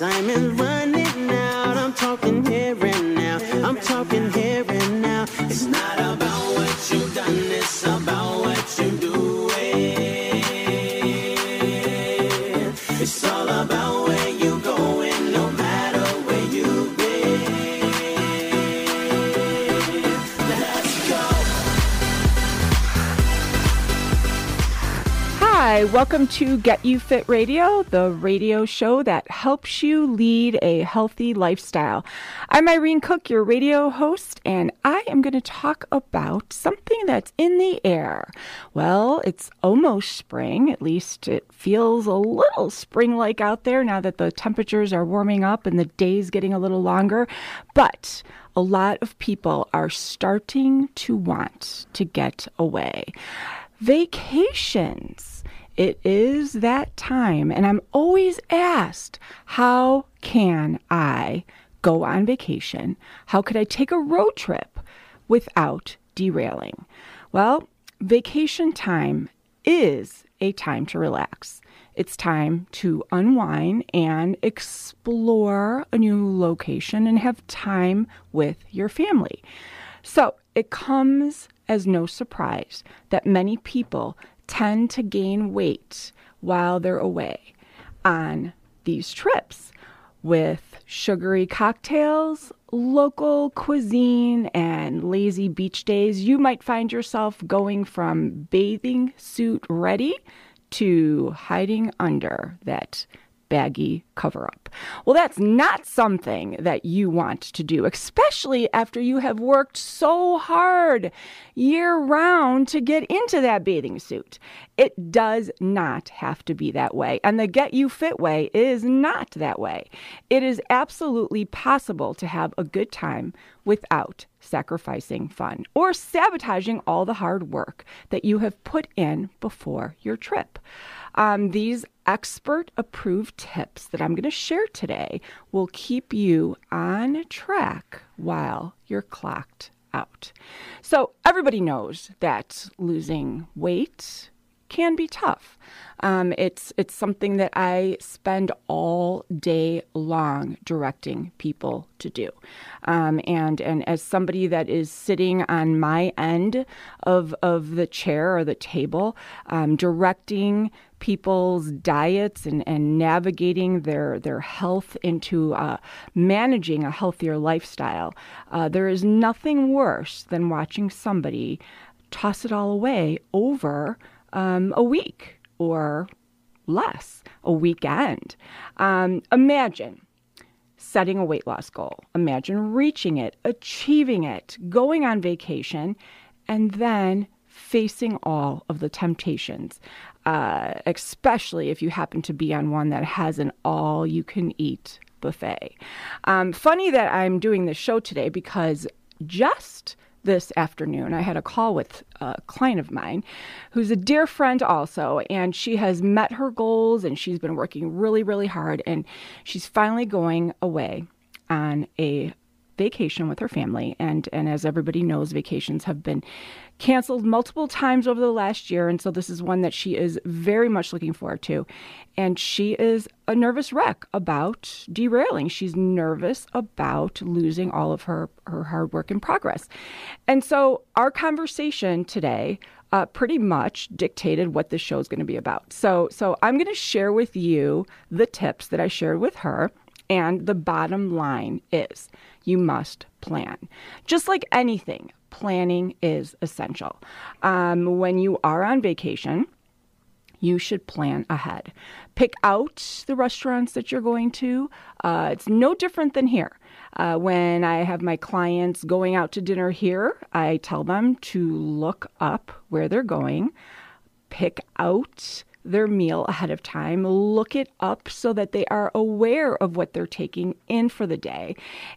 Time is running out. I'm talking here and now. I'm talking here and now. It's not about what you've done, it's about what you do. It's all about where you going, no matter where you've been. Let's go. Hi, welcome to Get You Fit Radio, the radio show that helps you lead a healthy lifestyle. I'm Irene Kok, your radio host, and I am going to talk about something that's in the air. Well, it's almost spring, at least it feels a little spring like out there now that the temperatures are warming up and the days getting a little longer, but a lot of people are starting to want to get away. Vacations. It is that time, and I'm always asked, how can I go on vacation? How could I take a road trip without derailing? Well, vacation time is a time to relax. It's time to unwind and explore a new location and have time with your family. So it comes as no surprise that many people tend to gain weight while they're away on these trips with sugary cocktails, local cuisine, and lazy beach days. You might find yourself going from bathing suit ready to hiding under that baggy cover up. Well, that's not something that you want to do, especially after you have worked so hard year round to get into that bathing suit. It does not have to be that way. And the Get You Fit way is not that way. It is absolutely possible to have a good time without sacrificing fun or sabotaging all the hard work that you have put in before your trip. Um, these expert approved tips that I'm going to share today will keep you on track while you're clocked out. So, everybody knows that losing weight can be tough. Um, it's it's something that I spend all day long directing people to do, um, and and as somebody that is sitting on my end of of the chair or the table, um, directing people's diets and, and navigating their their health into uh, managing a healthier lifestyle, uh, there is nothing worse than watching somebody toss it all away over um, a week or less, a weekend. Um, imagine setting a weight loss goal. Imagine reaching it, achieving it, going on vacation, and then facing all of the temptations, uh, especially if you happen to be on one that has an all you can eat buffet. Um, funny that I'm doing this show today because just this afternoon. I had a call with a client of mine who's a dear friend also, and she has met her goals and she's been working really, really hard. And she's finally going away on a vacation with her family. And, and as everybody knows, vacations have been canceled multiple times over the last year. And so this is one that she is very much looking forward to. And she is a nervous wreck about derailing. She's nervous about losing all of her, her hard work and progress. And so our conversation today uh, pretty much dictated what this show is going to be about. So, so I'm going to share with you the tips that I shared with her. And the bottom line is you must plan. Just like anything, planning is essential. Um, when you are on vacation, you should plan ahead. Pick out the restaurants that you're going to. Uh, it's no different than here. Uh, when I have my clients going out to dinner here, I tell them to look up where they're going, pick out their meal ahead of time, look it up so that they are aware of what they're taking in for the day,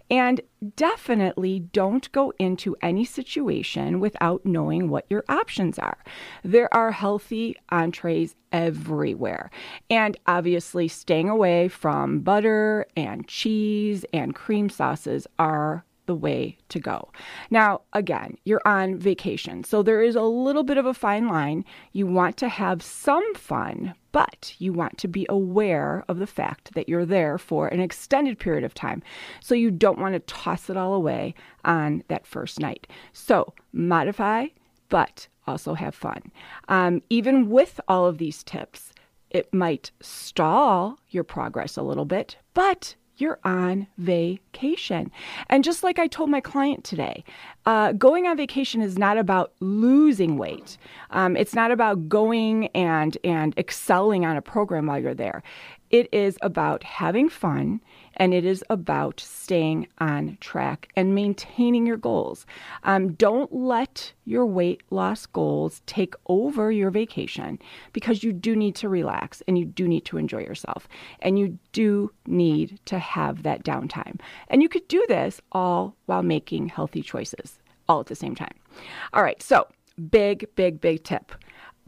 and definitely don't go into any situation without knowing what your options are. There are healthy entrees everywhere, and obviously, staying away from butter and cheese and cream sauces are the way to go. Now, again, you're on vacation, so there is a little bit of a fine line. You want to have some fun, but you want to be aware of the fact that you're there for an extended period of time. So you don't want to toss it all away on that first night. So modify, but also have fun. Um, even with all of these tips, it might stall your progress a little bit, but you're on vacation. And just like I told my client today, uh, going on vacation is not about losing weight. Um, it's not about going and and excelling on a program while you're there. It is about having fun and it is about staying on track and maintaining your goals. Um, don't let your weight loss goals take over your vacation because you do need to relax and you do need to enjoy yourself and you do need to have that downtime. And you could do this all while making healthy choices all at the same time. All right, so big, big, big tip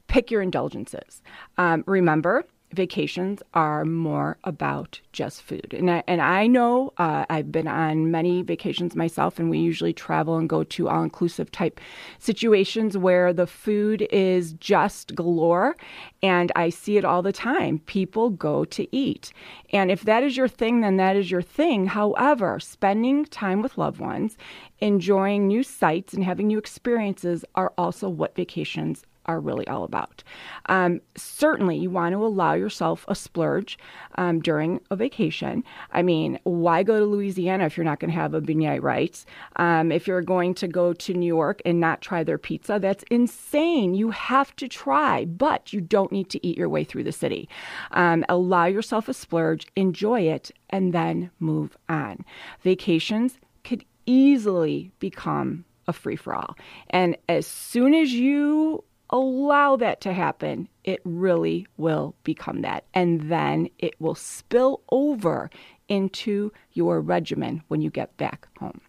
pick your indulgences. Um, remember, vacations are more about just food. And I, and I know uh, I've been on many vacations myself, and we usually travel and go to all inclusive type situations where the food is just galore. And I see it all the time. People go to eat. And if that is your thing, then that is your thing. However, spending time with loved ones, enjoying new sights, and having new experiences are also what vacations are really all about. Um, certainly, you want to allow yourself a splurge um, during a vacation. I mean, why go to Louisiana if you're not going to have a beignet, right? Um, if you're going to go to New York and not try their pizza, that's insane. You have to try, but you don't need to eat your way through the city. Um, allow yourself a splurge, enjoy it, and then move on. Vacations could easily become a free for all. And as soon as you allow that to happen, it really will become that. And then it will spill over into your regimen when you get back home.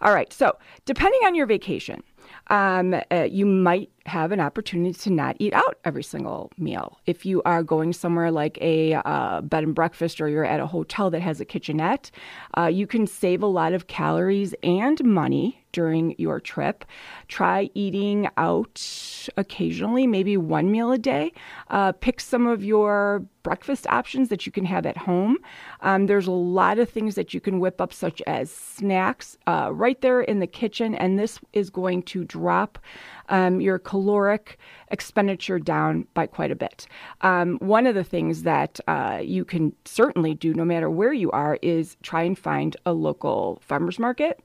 All right, so depending on your vacation, um, uh, you might have an opportunity to not eat out every single meal. If you are going somewhere like a uh, bed and breakfast or you're at a hotel that has a kitchenette, uh, you can save a lot of calories and money during your trip. Try eating out occasionally, maybe one meal a day. Uh, pick some of your breakfast options that you can have at home. Um, there's a lot of things that you can whip up, such as snacks, uh, right there in the kitchen, and this is going to drop um, your caloric expenditure down by quite a bit. Um, one of the things that uh, you can certainly do, no matter where you are, is try and find a local farmer's market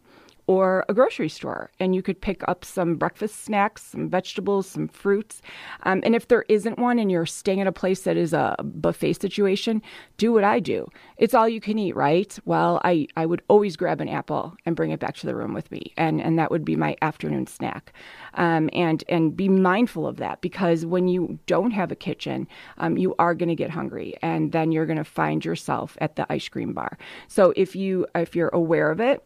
or a grocery store and you could pick up some breakfast snacks, some vegetables, some fruits. Um, and if there isn't one and you're staying at a place that is a buffet situation, do what I do. It's all you can eat, right? Well, I, I would always grab an apple and bring it back to the room with me. And, and that would be my afternoon snack. Um, and, and be mindful of that because when you don't have a kitchen, um, you are going to get hungry and then you're going to find yourself at the ice cream bar. So if you, if you're aware of it,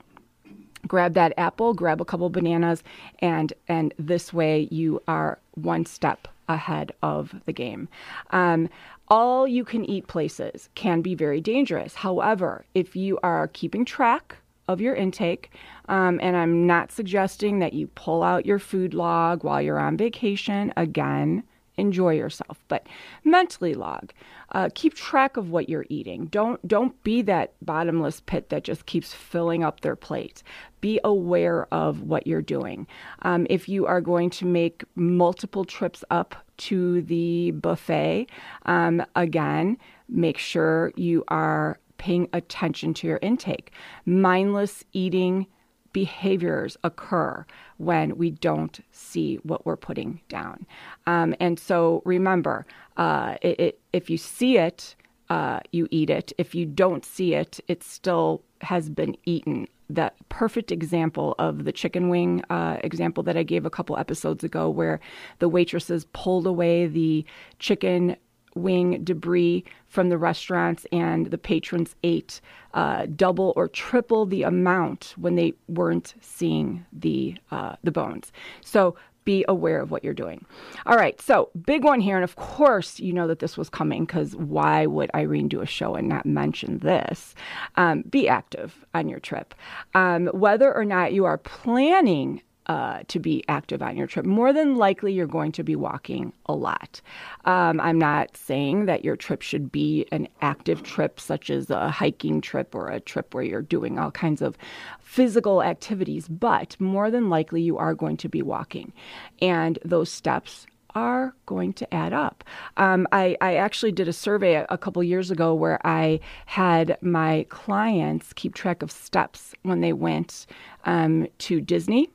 grab that apple, grab a couple bananas, and and this way you are one step ahead of the game. Um, all you can eat places can be very dangerous. However, if you are keeping track of your intake, um, and I'm not suggesting that you pull out your food log while you're on vacation again enjoy yourself but mentally log. Uh, keep track of what you're eating. Don't don't be that bottomless pit that just keeps filling up their plate be aware of what you're doing. Um, if you are going to make multiple trips up to the buffet um, again make sure you are paying attention to your intake. Mindless eating behaviors occur when we don't see what we're putting down. Um, and so remember, uh, it, it, if you see it, uh, you eat it. If you don't see it, it still has been eaten. That perfect example of the chicken wing uh, example that I gave a couple episodes ago, where the waitresses pulled away the chicken wing debris from the restaurants, and the patrons ate uh, double or triple the amount when they weren't seeing the uh, the bones. So be aware of what you're doing. All right, so big one here. And of course, you know that this was coming because why would Irene do a show and not mention this? Um, be active on your trip. Um, whether or not you are planning uh, to be active on your trip. More than likely, you're going to be walking a lot. Um, I'm not saying that your trip should be an active trip, such as a hiking trip or a trip where you're doing all kinds of physical activities, but more than likely, you are going to be walking. And those steps are going to add up. Um, I, I, actually did a survey a, a couple years ago where I had my clients keep track of steps when they went um, to Disney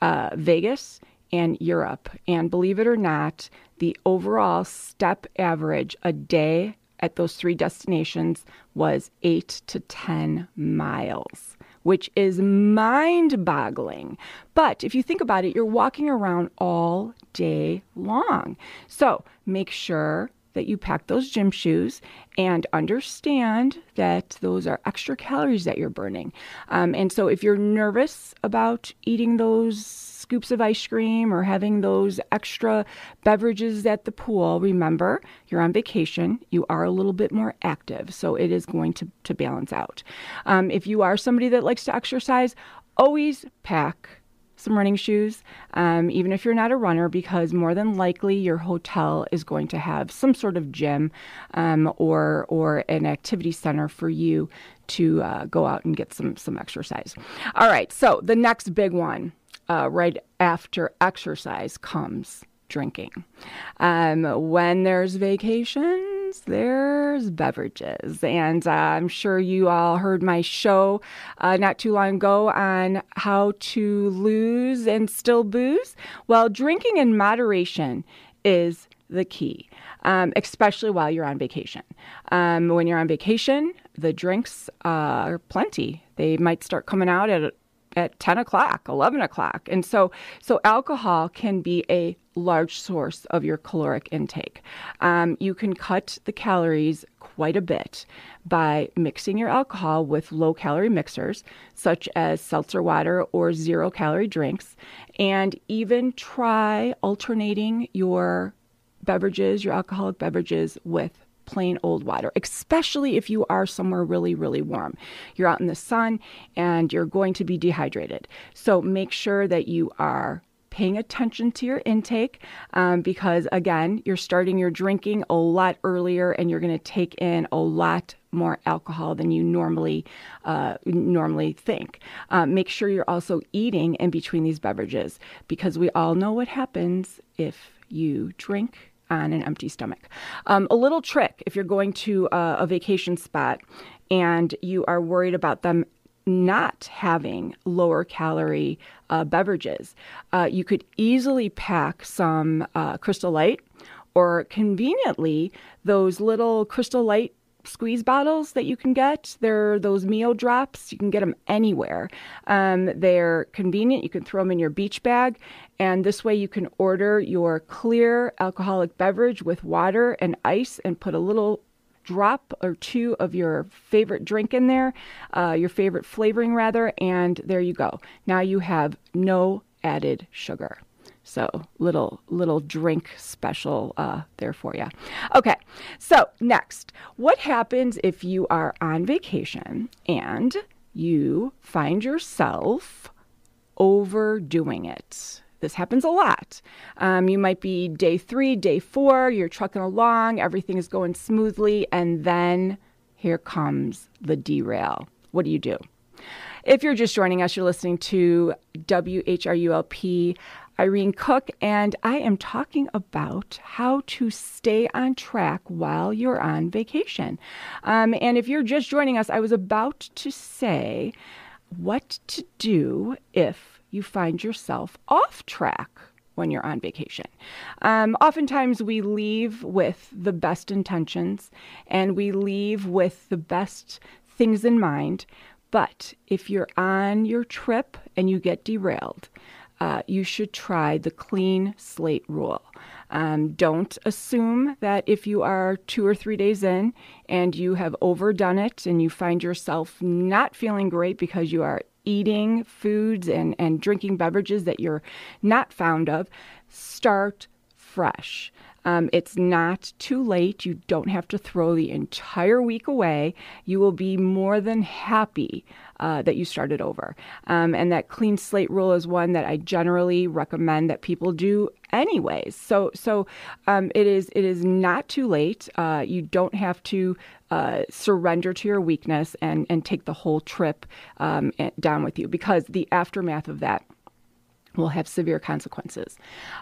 uh, Vegas and Europe. And believe it or not, the overall step average a day at those three destinations was eight to 10 miles, which is mind boggling. But if you think about it, you're walking around all day long. So make sure that you pack those gym shoes and understand that those are extra calories that you're burning. Um, and so if you're nervous about eating those scoops of ice cream or having those extra beverages at the pool, remember you're on vacation, you are a little bit more active. So it is going to, to balance out. Um, if you are somebody that likes to exercise, always pack some running shoes, um, even if you're not a runner, because more than likely your hotel is going to have some sort of gym um, or or an activity center for you to uh, go out and get some some exercise. All right, so the next big one, uh, right after exercise, comes drinking. Um, when there's vacation there's beverages. And uh, I'm sure you all heard my show uh, not too long ago on how to lose and still booze. Well, drinking in moderation is the key, um, especially while you're on vacation. Um, when you're on vacation, the drinks uh, are plenty. They might start coming out at at 10 o'clock, 11 o'clock. And so, so alcohol can be a large source of your caloric intake. Um, you can cut the calories quite a bit by mixing your alcohol with low calorie mixers, such as seltzer water or zero calorie drinks, and even try alternating your beverages, your alcoholic beverages, with plain old water, especially if you are somewhere really, really warm. You're out in the sun and you're going to be dehydrated. So make sure that you are paying attention to your intake um, because again you're starting your drinking a lot earlier and you're going to take in a lot more alcohol than you normally uh, normally think. Uh, make sure you're also eating in between these beverages because we all know what happens if you drink on an empty stomach. Um, a little trick if you're going to a, a vacation spot and you are worried about them not having lower calorie uh, beverages, uh, you could easily pack some uh, Crystal Light or conveniently those little Crystal Light squeeze bottles that you can get. They're those MiO drops. You can get them anywhere. Um, they're convenient. You can throw them in your beach bag, and this way you can order your clear alcoholic beverage with water and ice and put a little drop or two of your favorite drink in there, uh, your favorite flavoring rather, and there you go. Now you have no added sugar. So little little drink special uh, there for you. Okay, so next, what happens if you are on vacation and you find yourself overdoing it? This happens a lot. Um, you might be day three, day four, you're trucking along, everything is going smoothly, and then here comes the derail. What do you do? If you're just joining us, you're listening to WHRULP Irene Kok, and I am talking about how to stay on track while you're on vacation. Um, and if you're just joining us, I was about to say what to do if you find yourself off track when you're on vacation. Um, oftentimes, we leave with the best intentions and we leave with the best things in mind. But if you're on your trip and you get derailed, uh, you should try the clean slate rule. Um, don't assume that if you are two or three days in and you have overdone it and you find yourself not feeling great because you are eating foods and, and drinking beverages that you're not fond of, start fresh. Um, it's not too late. You don't have to throw the entire week away. You will be more than happy uh, that you started over. Um, and that clean slate rule is one that I generally recommend that people do anyways. So so um, it is it is not too late. Uh, you don't have to uh, surrender to your weakness and and take the whole trip um, down with you because the aftermath of that will have severe consequences.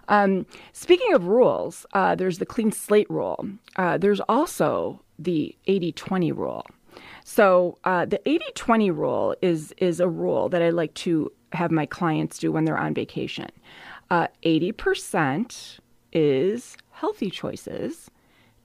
Um, speaking of rules, uh, there's the clean slate rule. Uh, there's also the 80 20 rule. So uh, the 80 20 rule is, is a rule that I like to have my clients do when they're on vacation. 80% uh, is healthy choices,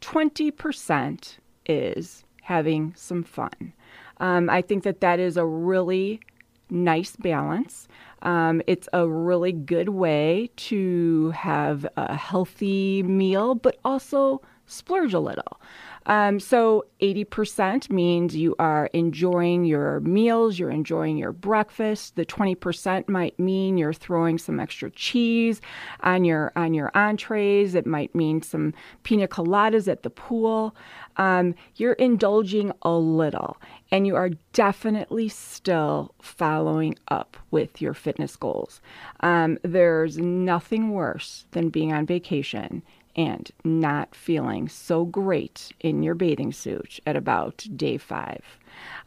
20% is having some fun. Um, I think that that is a really nice balance. Um, it's a really good way to have a healthy meal, but also splurge a little. Um, so 80% means you are enjoying your meals, you're enjoying your breakfast. The 20% might mean you're throwing some extra cheese on your on your entrees. It might mean some pina coladas at the pool. Um, you're indulging a little, and you are definitely still following up with your fitness goals. Um, there's nothing worse than being on vacation and not feeling so great in your bathing suit at about day five.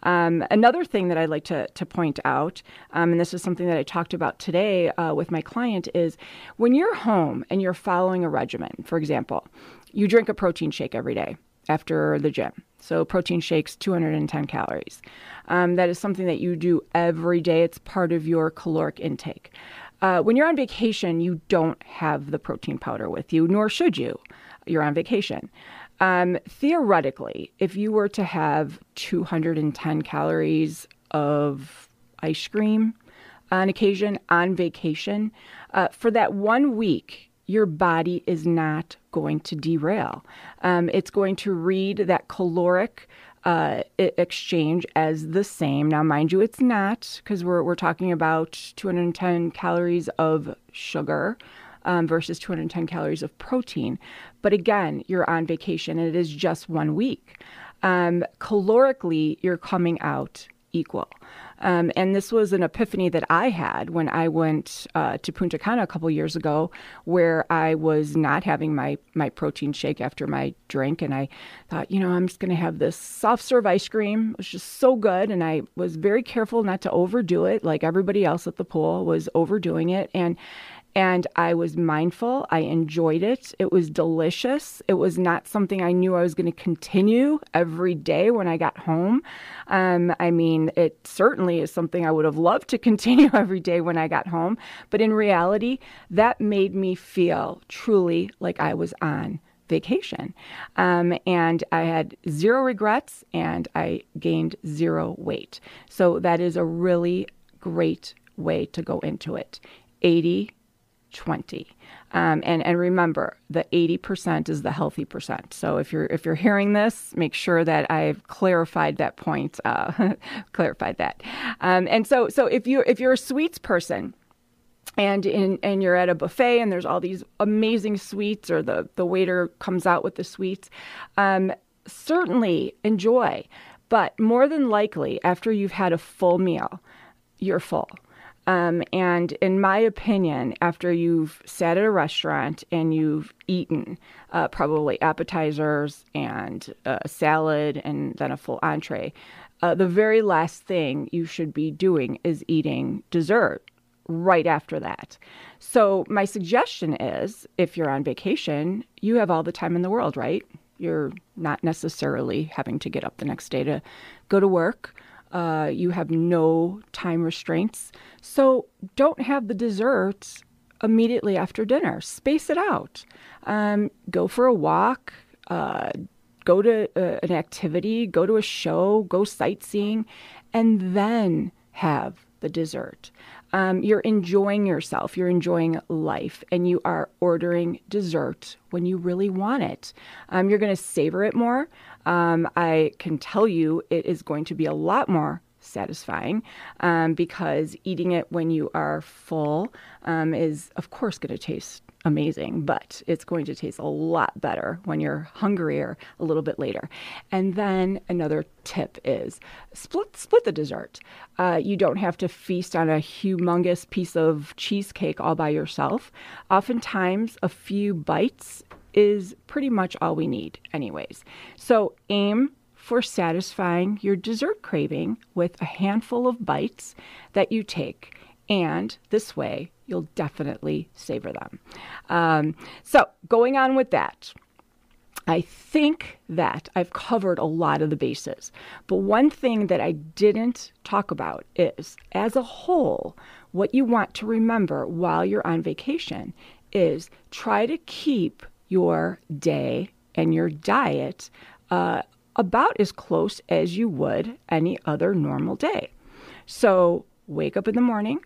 Um, another thing that I'd like to, to point out, um, and this is something that I talked about today uh, with my client, is when you're home and you're following a regimen, for example, you drink a protein shake every day after the gym. So, protein shakes, 210 calories. Um, that is something that you do every day. It's part of your caloric intake. Uh, when you're on vacation, you don't have the protein powder with you, nor should you. You're on vacation. Um, theoretically, if you were to have 210 calories of ice cream on occasion on vacation, uh, for that one week, your body is not going to derail. Um, it's going to read that caloric uh, exchange as the same. Now, mind you, it's not because we're, we're talking about 210 calories of sugar um, versus 210 calories of protein. But again, you're on vacation and it is just one week. Um, calorically, you're coming out equal. Um, and this was an epiphany that I had when I went uh, to Punta Cana a couple years ago, where I was not having my, my protein shake after my drink. And I thought, you know, I'm just going to have this soft serve ice cream. It was just so good. And I was very careful not to overdo it, like everybody else at the pool was overdoing it. And and I was mindful. I enjoyed it. It was delicious. It was not something I knew I was going to continue every day when I got home. Um, I mean, it certainly is something I would have loved to continue every day when I got home. But in reality, that made me feel truly like I was on vacation. Um, and I had zero regrets and I gained zero weight. So that is a really great way to go into it. 80 20. Um, and and remember, the 80% is the healthy percent. So if you're if you're hearing this, make sure that I've clarified that point. Uh, clarified that. Um, and so so if you if you're a sweets person. And in, and you're at a buffet and there's all these amazing sweets, or the, the waiter comes out with the sweets. Um, certainly enjoy, but more than likely, after you've had a full meal, you're full. Um, and in my opinion, after you've sat at a restaurant and you've eaten uh, probably appetizers and a salad and then a full entree, uh, the very last thing you should be doing is eating dessert right after that. So, my suggestion is if you're on vacation, you have all the time in the world, right? You're not necessarily having to get up the next day to go to work. Uh, you have no time restraints. So don't have the dessert immediately after dinner. Space it out. Um, go for a walk. Uh, go to uh, an activity. Go to a show. Go sightseeing. And then have the dessert. Um, you're enjoying yourself, you're enjoying life, and you are ordering dessert when you really want it. Um, you're going to savor it more. Um, I can tell you it is going to be a lot more satisfying um, because eating it when you are full um, is, of course, going to taste amazing, but it's going to taste a lot better when you're hungrier a little bit later. And then another tip is split split the dessert. Uh, you don't have to feast on a humongous piece of cheesecake all by yourself. Oftentimes, a few bites is pretty much all we need, anyways. So aim for satisfying your dessert craving with a handful of bites that you take. And this way, you'll definitely savor them. Um, so, going on with that, I think that I've covered a lot of the bases. But one thing that I didn't talk about is, as a whole, what you want to remember while you're on vacation is try to keep your day and your diet uh, about as close as you would any other normal day. So wake up in the morning.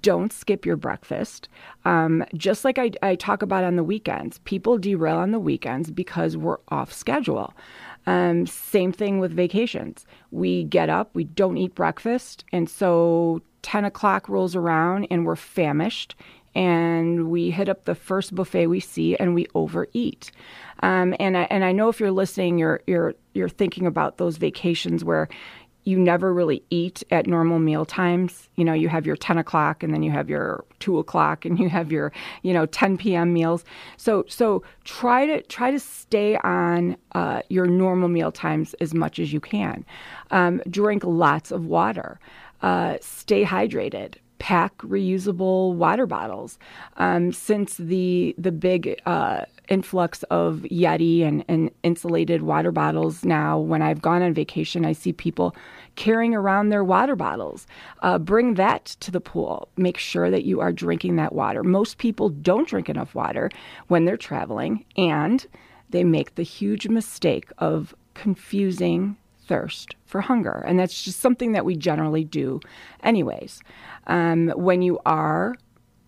Don't skip your breakfast. Um, just like I, I, talk about on the weekends, people derail on the weekends because we're off schedule. Um, same thing with vacations. We get up, we don't eat breakfast, and so 10 o'clock rolls around and we're famished and we hit up the first buffet we see and we overeat. Um, and I, and I know if you're listening, you're you're you're thinking about those vacations where you never really eat at normal meal times. You know, you have your 10 o'clock and then you have your 2 o'clock and you have your, you know, 10 p.m. meals. So, so try to, try to stay on uh, your normal meal times as much as you can. Um, drink lots of water. Uh, stay hydrated pack reusable water bottles. Um, since the the big uh, influx of Yeti and, and insulated water bottles now, when I've gone on vacation, I see people carrying around their water bottles. Uh, bring that to the pool. Make sure that you are drinking that water. Most people don't drink enough water when they're traveling, and they make the huge mistake of confusing thirst for hunger. And that's just something that we generally do, anyways. Um, when you are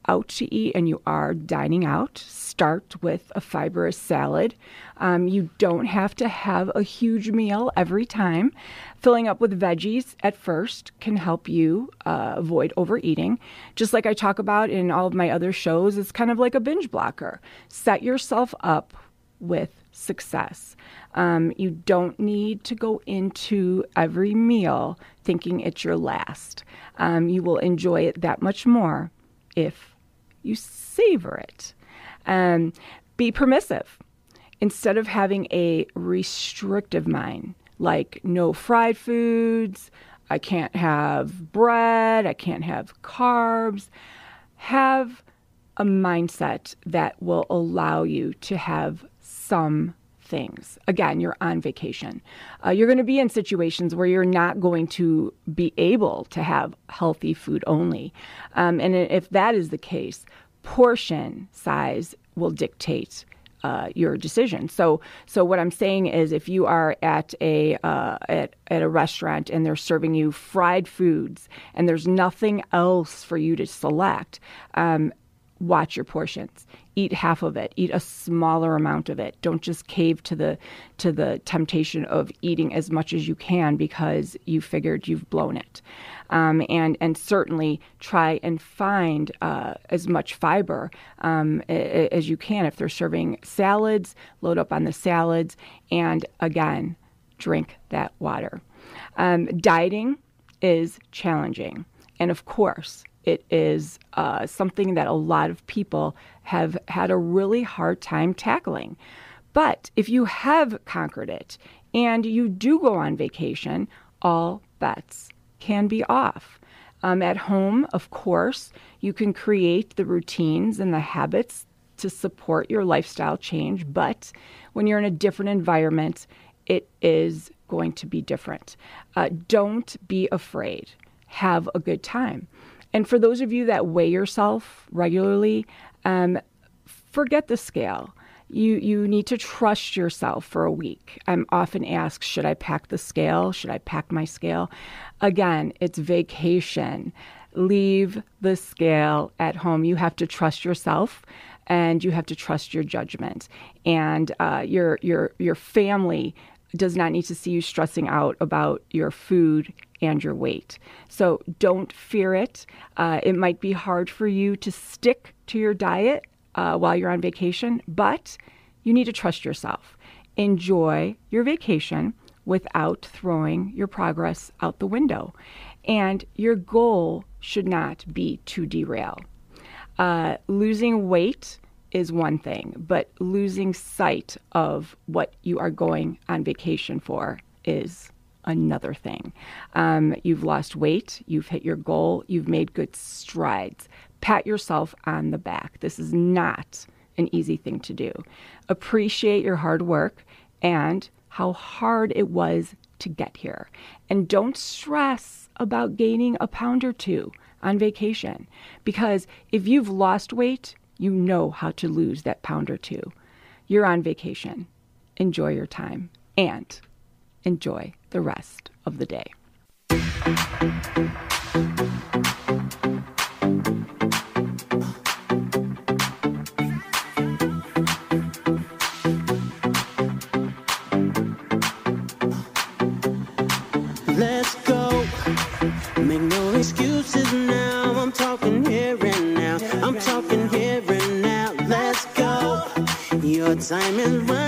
out to eat and you are dining out, start with a fibrous salad. Um, you don't have to have a huge meal every time. Filling up with veggies at first can help you uh, avoid overeating. Just like I talk about in all of my other shows, it's kind of like a binge blocker. Set yourself up with success. Um, you don't need to go into every meal thinking it's your last. Um, you will enjoy it that much more if you savor it. Um, be permissive. Instead of having a restrictive mind, like no fried foods, I can't have bread, I can't have carbs, have a mindset that will allow you to have some things. Again, you're on vacation. Uh, you're going to be in situations where you're not going to be able to have healthy food only. Um, and if that is the case, portion size will dictate uh, your decision. So, so what I'm saying is, if you are at a uh, at at a restaurant and they're serving you fried foods and there's nothing else for you to select, um, watch your portions. Eat half of it. Eat a smaller amount of it. Don't just cave to the to the temptation of eating as much as you can because you figured you've blown it. Um, and and certainly try and find uh, as much fiber um, as you can if they're serving salads. Load up on the salads and again drink that water. Um, dieting is challenging. And of course it is uh, something that a lot of people have had a really hard time tackling. But if you have conquered it and you do go on vacation, all bets can be off. Um, at home, of course, you can create the routines and the habits to support your lifestyle change. But when you're in a different environment, it is going to be different. Uh, don't be afraid. Have a good time. And for those of you that weigh yourself regularly, um, forget the scale. You, you need to trust yourself for a week. I'm often asked, should I pack the scale? Should I pack my scale? Again, it's vacation. Leave the scale at home. You have to trust yourself and you have to trust your judgment. And uh, your, your, your family does not need to see you stressing out about your food and your weight. So don't fear it. Uh, it might be hard for you to stick to your diet uh, while you're on vacation, but you need to trust yourself. Enjoy your vacation without throwing your progress out the window. And your goal should not be to derail. Uh, losing weight is one thing, but losing sight of what you are going on vacation for is another thing. Um, you've lost weight, you've hit your goal, you've made good strides. Pat yourself on the back. This is not an easy thing to do. Appreciate your hard work and how hard it was to get here. And don't stress about gaining a pound or two on vacation because if you've lost weight, you know how to lose that pound or two. You're on vacation. Enjoy your time and enjoy the rest of the day. Let's go. Make no excuses now. I'm talking here and now. I'm talking here and now. Let's go. Your time is right.